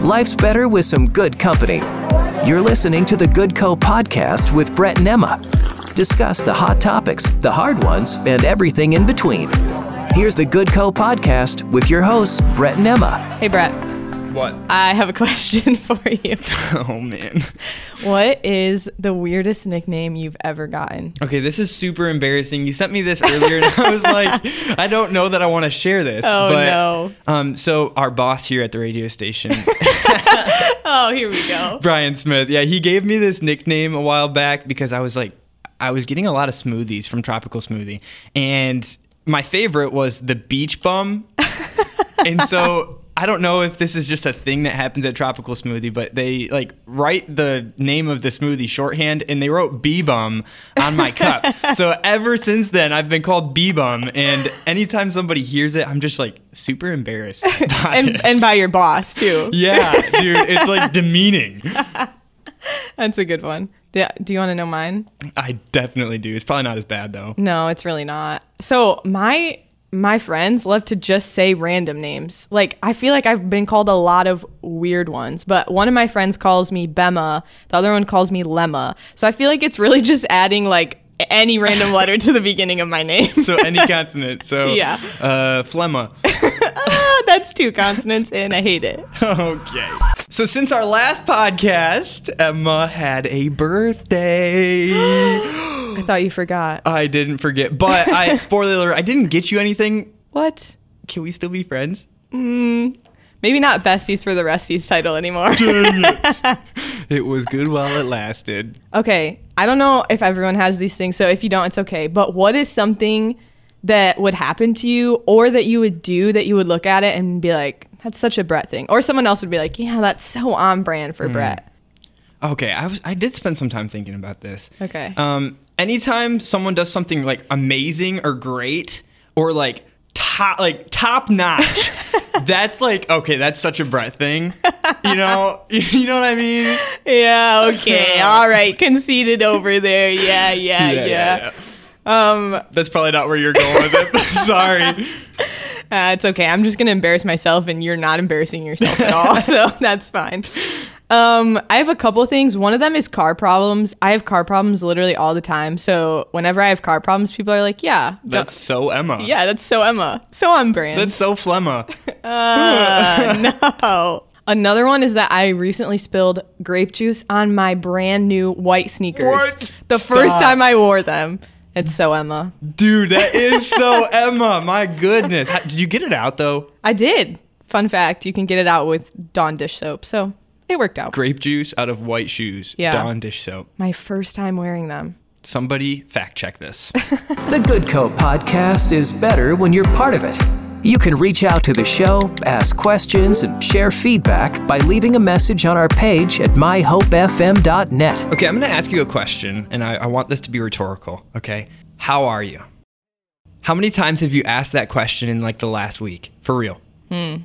Life's better with some good company. You're listening to the Good Co podcast with Brett and Emma. Discuss the hot topics, the hard ones, and everything in between. Here's the Good Co podcast with your hosts, Brett and Emma. Hey, Brett. What? I have a question for you. Oh man. What is the weirdest nickname you've ever gotten? Okay, this is super embarrassing. You sent me this earlier, and I was like, I don't know that I want to share this. Oh, but, no. Um, so our boss here at the radio station, Oh, here we go. Brian Smith, yeah, he gave me this nickname a while back because I was like, I was getting a lot of smoothies from Tropical Smoothie, and my favorite was the Beach Bum, and so. I don't know if this is just a thing that happens at Tropical Smoothie, but they like write the name of the smoothie shorthand and they wrote B Bum on my cup. so ever since then, I've been called B Bum. And anytime somebody hears it, I'm just like super embarrassed. And, and by your boss, too. yeah, dude, it's like demeaning. That's a good one. Do, do you want to know mine? I definitely do. It's probably not as bad though. No, it's really not. So, my my friends love to just say random names. Like I feel like I've been called a lot of weird ones, but one of my friends calls me Bema, the other one calls me Lemma. So I feel like it's really just adding like any random letter to the beginning of my name. So any consonant. So Yeah. uh, phlegma. Ah, That's two consonants and I hate it. Okay. So since our last podcast, Emma had a birthday. I thought you forgot. I didn't forget, but I spoiler alert, I didn't get you anything. What? Can we still be friends? Maybe not besties for the resties title anymore. It was good while it lasted. okay, I don't know if everyone has these things, so if you don't, it's okay. But what is something that would happen to you or that you would do that you would look at it and be like, that's such a Brett thing? Or someone else would be like, yeah, that's so on brand for Brett. Okay, I was I did spend some time thinking about this. Okay. Um, anytime someone does something like amazing or great or like top like top notch, that's like okay, that's such a Brett thing. You know, you know what I mean? Yeah, okay. All right. Conceded over there. Yeah, yeah, yeah. Um, That's probably not where you're going with it. Sorry. uh, it's okay. I'm just going to embarrass myself and you're not embarrassing yourself at all. so that's fine. Um, I have a couple things. One of them is car problems. I have car problems literally all the time. So whenever I have car problems, people are like, yeah, That's so Emma. yeah, that's so Emma. So on brand. That's so phlegma. no. Another one is that I recently spilled grape juice on my brand new white sneakers. What? The first time I wore them. It's so Emma. Dude, that is so Emma. My goodness. How- did you get it out though? I did. Fun fact, you can get it out with Dawn dish soap. So it worked out. Grape juice out of white shoes. Yeah. Dawn dish soap. My first time wearing them. Somebody fact check this. The Good Co podcast is better when you're part of it. You can reach out to the show, ask questions, and share feedback by leaving a message on our page at myhopefm.net. Okay, I'm going to ask you a question, and I, I want this to be rhetorical. Okay. How are you? How many times have you asked that question in like the last week? For real. Hmm.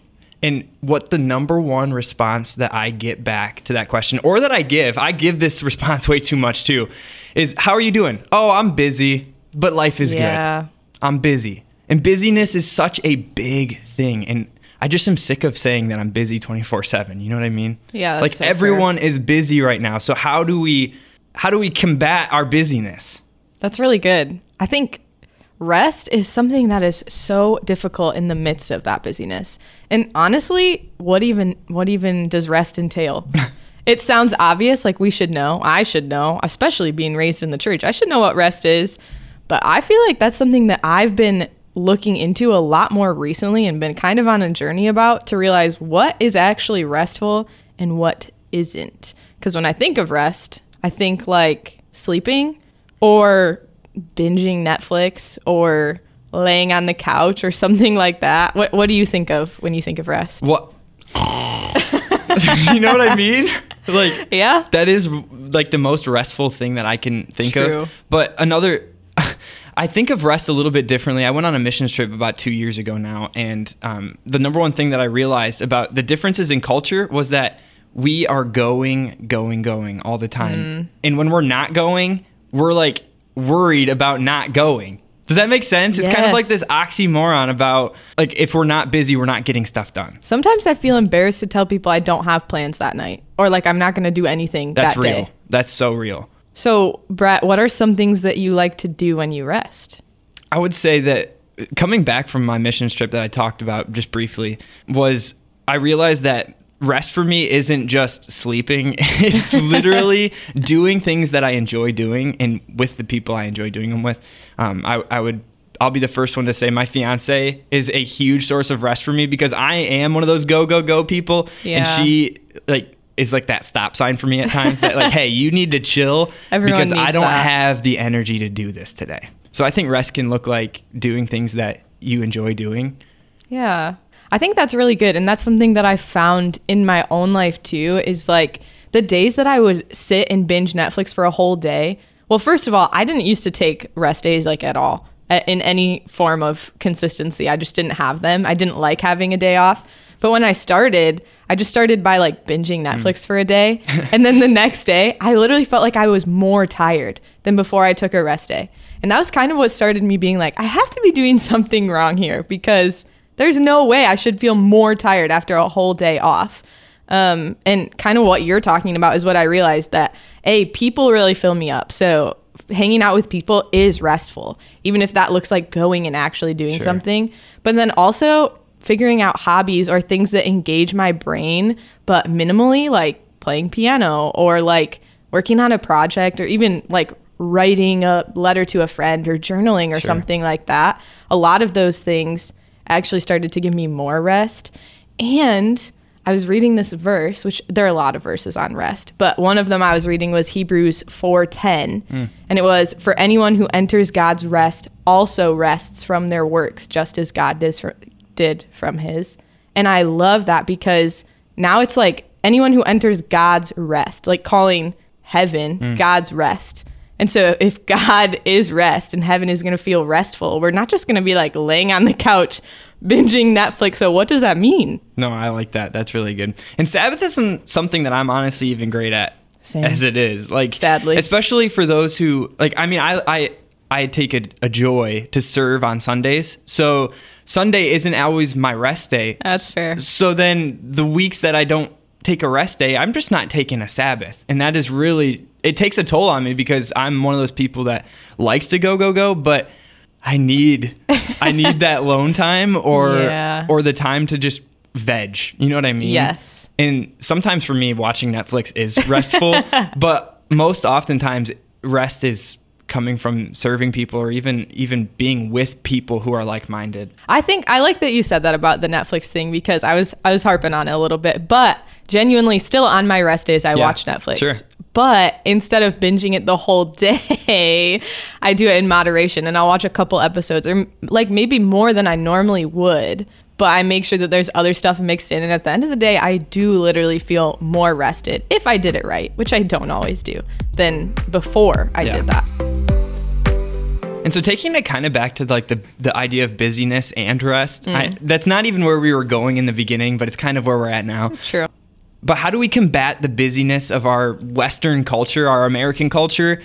And what the number one response that I get back to that question, or that I give, I give this response way too much too, is How are you doing? Oh, I'm busy, but life is Yeah. good. I'm busy. And busyness is such a big thing. And I just am sick of saying that I'm busy 24 7. You know what I mean? Yeah, Like so fair. everyone is busy right now. So how do we how do we combat our busyness? That's really good. I think rest is something that is so difficult in the midst of that busyness. And honestly, what even what even does rest entail? it sounds obvious like we should know. I should know, especially being raised in the church. I should know what rest is. But I feel like that's something that I've been looking into a lot more recently and been kind of on a journey about to realize what is actually restful and what isn't. Because when I think of rest, I think like sleeping or binging Netflix or laying on the couch or something like that. What what do you think of when you think of rest? What You know what I mean? Like Yeah? that is like the most restful thing that I can think True. of. But another I think of rest a little bit differently. I went on a missions trip about two years ago now, and um, the number one thing that I realized about the differences in culture was that we are going, going, going all the time. And when we're not going, we're like worried about not going. Does that make sense? It's kind of like this oxymoron about like if we're not busy, we're not getting stuff done. Sometimes I feel embarrassed to tell people I don't have plans that night or like I'm not going to do anything That's that real. day. That's so real. So, Brett, what are some things that you like to do when you rest? I would say that uh, coming back from my mission trip that I talked about just briefly was I realized that rest for me isn't just sleeping. It's literally doing things that I enjoy doing and with the people I enjoy doing them with. Um, I, I would. I'll be the first one to say my fiance is a huge source of rest for me because I am one of those go go go people, Yeah. and she like is like that stop sign for me at times. that like, hey, you need to chill Everyone because I don't that. have the energy to do this today. So I think rest can look like doing things that you enjoy doing. Yeah. I think that's really good. And that's something that I found in my own life too is like the days that I would sit and binge Netflix for a whole day. Well, first of all, I didn't used to take rest days like at all in any form of consistency. I just didn't have them. I didn't like having a day off. But when I started, I just started by like binging hmm. Netflix for a day. and then the next day, I literally felt like I was more tired than before I took a rest day. And that was kind of what started me being like, I have to be doing something wrong here because there's no way I should feel more tired after a whole day off. Um, and kind of what you're talking about is what I realized that a people really fill me up. So hanging out with people is restful, even if that looks like going and actually doing Sure. something. But then also figuring out hobbies or things that engage my brain, but minimally, like playing piano or like working on a project or even like writing a letter to a friend or journaling or Sure. something like that. A lot of those things actually started to give me more rest. And I was reading this verse, which there are a lot of verses on rest, but one of them I was reading was Hebrews 4:10, hmm. and it was for anyone who enters God's rest also rests from their works just as God did, from his. And I love that because now it's like anyone who enters God's rest, like calling heaven hmm. God's rest. And so if God is rest and heaven is going to feel restful, we're not just going to be like laying on the couch binging Netflix. So what does that mean? No, I like that. That's really good. And Sabbath isn't something that I'm honestly even great at Same. as it is. Like Sadly. especially for those who like I mean I I I take a, a joy to serve on Sundays. So Sunday isn't always my rest day. That's fair. So then the weeks that I don't take a rest day, I'm just not taking a Sabbath. And that is really it takes a toll on me because I'm one of those people that likes to go go go, but I need I need that lone time or Yeah. or the time to just veg. You know what I mean? Yes. And sometimes for me watching Netflix is restful, but most oftentimes rest is coming from serving people or even even being with people who are like-minded. I think I like that you said that about the Netflix thing because I was I was harping on it a little bit, but genuinely still on my rest days I Yeah, watch Netflix. sure. But instead of binging it the whole day, I do it in moderation and I'll watch a couple episodes or like maybe more than I normally would. But I make sure that there's other stuff mixed in. And at the end of the day, I do literally feel more rested if I did it right, which I don't always do, than before I Yeah. did that. And so taking it kind of back to like the the idea of busyness and rest, I, Mm. that's not even where we were going in the beginning, but it's kind of where we're at now. True. But how do we combat the busyness of our Western culture, our American culture,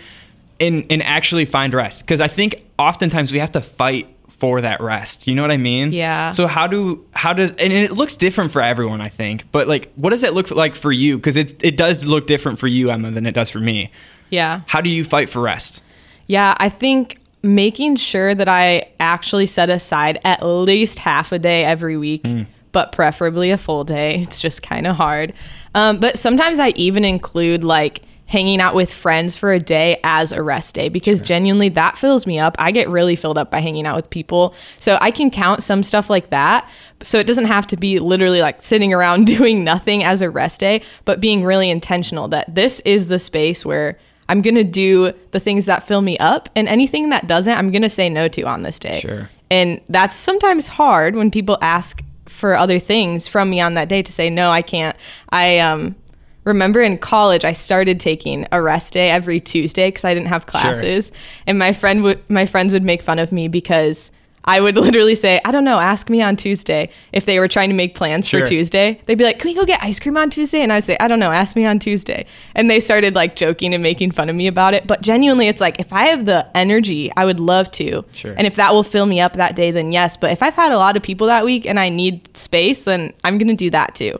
and and actually find rest? Because I think oftentimes we have to fight for that rest. You know what I mean? Yeah. So how do how does and it looks different for everyone, I think. But like, what does it look like for you? Because it's it does look different for you, Emma, than it does for me. Yeah. How do you fight for rest? Yeah, I think making sure that I actually set aside at least half a day every week, mm. But preferably a full day. It's just kind of hard. Um, but sometimes I even include like hanging out with friends for a day as a rest day because genuinely that fills me up. I get really filled up by hanging out with people. So I can count some stuff like that. So it doesn't have to be literally like sitting around doing nothing as a rest day, but being really intentional that this is the space where I'm going to do the things that fill me up and anything that doesn't, I'm going to say no to on this day. Sure. And that's sometimes hard when people ask for other things from me on that day to say no, I can't. I um remember in college I started taking a rest day every Tuesday cuz I didn't have classes and my friend would my friends would make fun of me because I would literally say, I don't know, ask me on Tuesday. If they were trying to make plans Sure. for Tuesday, they'd be like, Can we go get ice cream on Tuesday? And I'd say, I don't know, ask me on Tuesday. And they started like joking and making fun of me about it. But genuinely, it's like, if I have the energy, I would love to. Sure. And if that will fill me up that day, then yes. But if I've had a lot of people that week and I need space, then I'm going to do that too.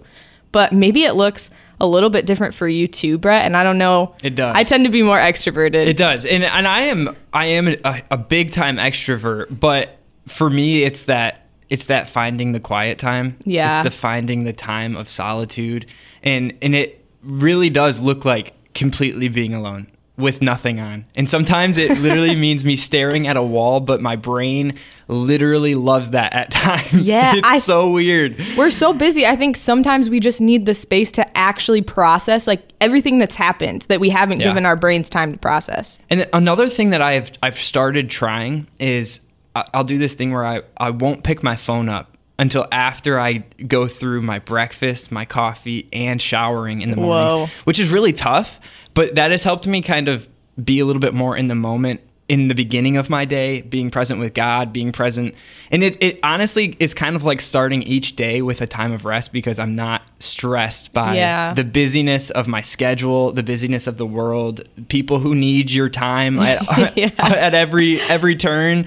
But maybe it looks a little bit different for you too, Brett. And I don't know. It does. I tend to be more extroverted. It does, and and I am I am a, a big time extrovert, but for me, it's that it's that finding the quiet time. Yeah. it's the finding the time of solitude, and and it really does look like completely being alone with nothing on. And sometimes it literally means me staring at a wall, but my brain literally loves that at times. Yeah, it's I- so weird. We're so busy. I think sometimes we just need the space to actually process like everything that's happened that we haven't Yeah. given our brains time to process. And another thing that I've I've started trying is I'll do this thing where I, I won't pick my phone up until after I go through my breakfast, my coffee, and showering in the mornings, Whoa. which is really tough. But that has helped me kind of be a little bit more in the moment in the beginning of my day, being present with God, being present. And it, it honestly is kind of like starting each day with a time of rest because I'm not stressed by Yeah. the busyness of my schedule, the busyness of the world, people who need your time at, Yeah. at every every turn.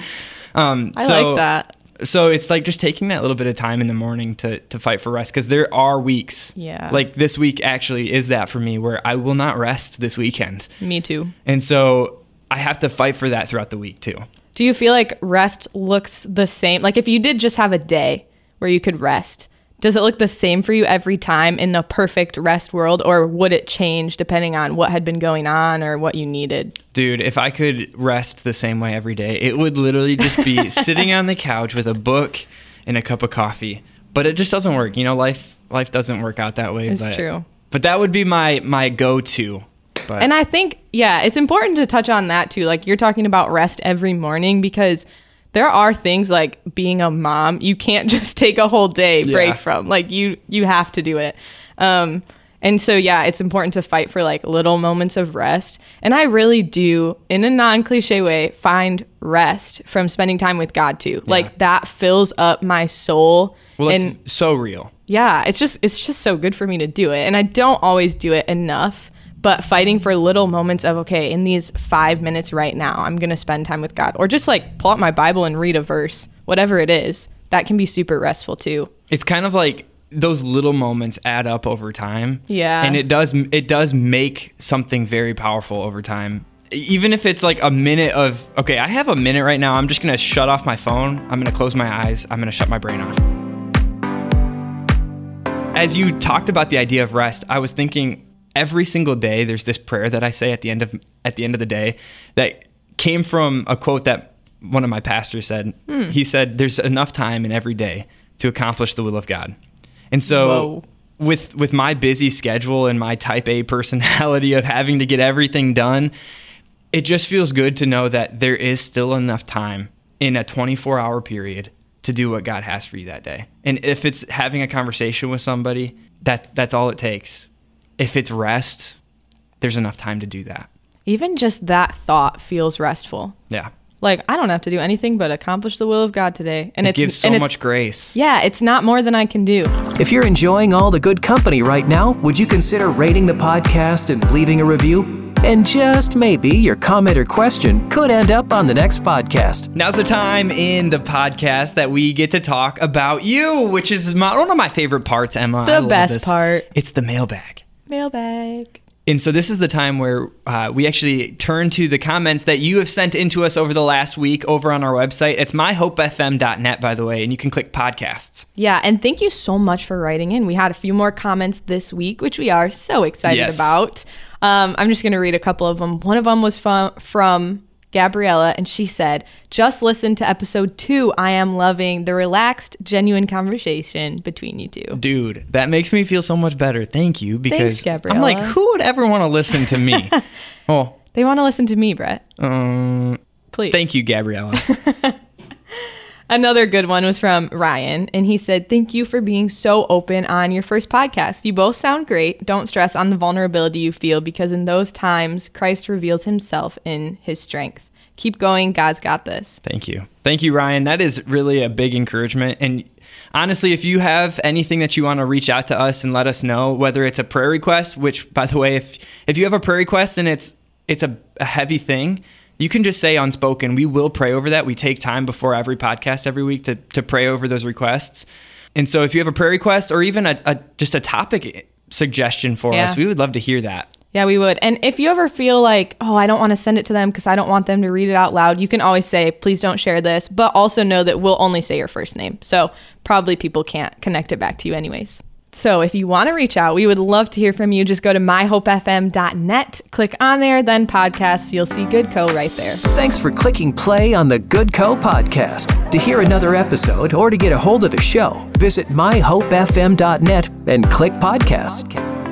Um, I so, like that. So it's like just taking that little bit of time in the morning to to fight for rest because there are weeks. Yeah. Like this week actually is that for me where I will not rest this weekend, Me too. and so I have to fight for that throughout the week too. Do you feel like rest looks the same? Like if you did just have a day where you could rest, does it look the same for you every time in the perfect rest world or would it change depending on what had been going on or what you needed? Dude, if I could rest the same way every day, it would literally just be sitting on the couch with a book and a cup of coffee. But it just doesn't work. You know, life life doesn't work out that way. It's but, true. But that would be my my go to. But And I think, yeah, it's important to touch on that too. Like you're talking about rest every morning because there are things like being a mom, you can't just take a whole day break Yeah. from. Like you you have to do it. Um and so yeah, it's important to fight for like little moments of rest. And I really do in a non-cliche way find rest from spending time with God too. Like that fills up my soul. well, it's and so real. yeah, it's just it's just so good for me to do it. And I don't always do it enough, but fighting for little moments of okay, in these 5 minutes right now, I'm going to spend time with God or just like pull out my Bible and read a verse, whatever it is. That can be super restful too. It's kind of like those little moments add up over time. Yeah. And it does it does make something very powerful over time. Even if it's like a minute of okay, I have a minute right now. I'm just gonna shut off my phone. I'm gonna close my eyes. I'm gonna shut my brain off. As you talked about the idea of rest, I was thinking every single day there's this prayer that I say at the end of at the end of the day that came from a quote that one of my pastors said. Hmm. He said, "There's enough time in every day to accomplish the will of God." And so Whoa. with with my busy schedule and my type A personality of having to get everything done, it just feels good to know that there is still enough time in a 24 hour period to do what God has for you that day. And if it's having a conversation with somebody, that that's all it takes. If it's rest, there's enough time to do that. Even just that thought feels restful. Yeah. Like I don't have to do anything but accomplish the will of God today. And It it's gives so and much grace. Yeah, it's not more than I can do. If you're enjoying all the good company right now, would you consider rating the podcast and leaving a review? And just maybe your comment or question could end up on the next podcast. Now's the time in the podcast that we get to talk about you, which is my, one of my favorite parts, Emma. The I love best this. part. It's the mailbag. Mailbag. And so this is the time where uh, we actually turn to the comments that you have sent into us over the last week over on our website. It's myhopefm.net, by the way, and you can click podcasts. Yeah, and thank you so much for writing in. We had a few more comments this week, which we are so excited Yes. about. Um, I'm just going to read a couple of them. One of them was from, from Gabriella, and she said, Just listen to episode two. I am loving the relaxed, genuine conversation between you two. Dude, that makes me feel so much better. Thank you because Gabriella. I'm like, who would ever want to listen to me? oh, They want to listen to me, Brett. um, Please. thank you, Gabriella. Another good one was from Ryan, and he said, Thank you for being so open on your first podcast. You both sound great. Don't stress on the vulnerability you feel because in those times, Christ reveals himself in his strength. Keep going. God's got this. Thank you. Thank you, Ryan. That is really a big encouragement. And honestly, if you have anything that you want to reach out to us and let us know, whether it's a prayer request, which by the way, if if you have a prayer request and it's it's a, a heavy thing, you can just say unspoken. We will pray over that. We take time before every podcast every week to, to pray over those requests. And so if you have a prayer request or even a, a just a topic suggestion for Yeah. us, we would love to hear that. Yeah, we would. And if you ever feel like, oh, I don't want to send it to them because I don't want them to read it out loud, you can always say, please don't share this. But also know that we'll only say your first name. So probably people can't connect it back to you, anyways. So if you want to reach out, we would love to hear from you. Just go to myhopefm.net, click on there, then podcasts. You'll see Good Co right there. Thanks for clicking play on the Good Co podcast. To hear another episode or to get a hold of the show, visit myhopefm.net and click podcasts.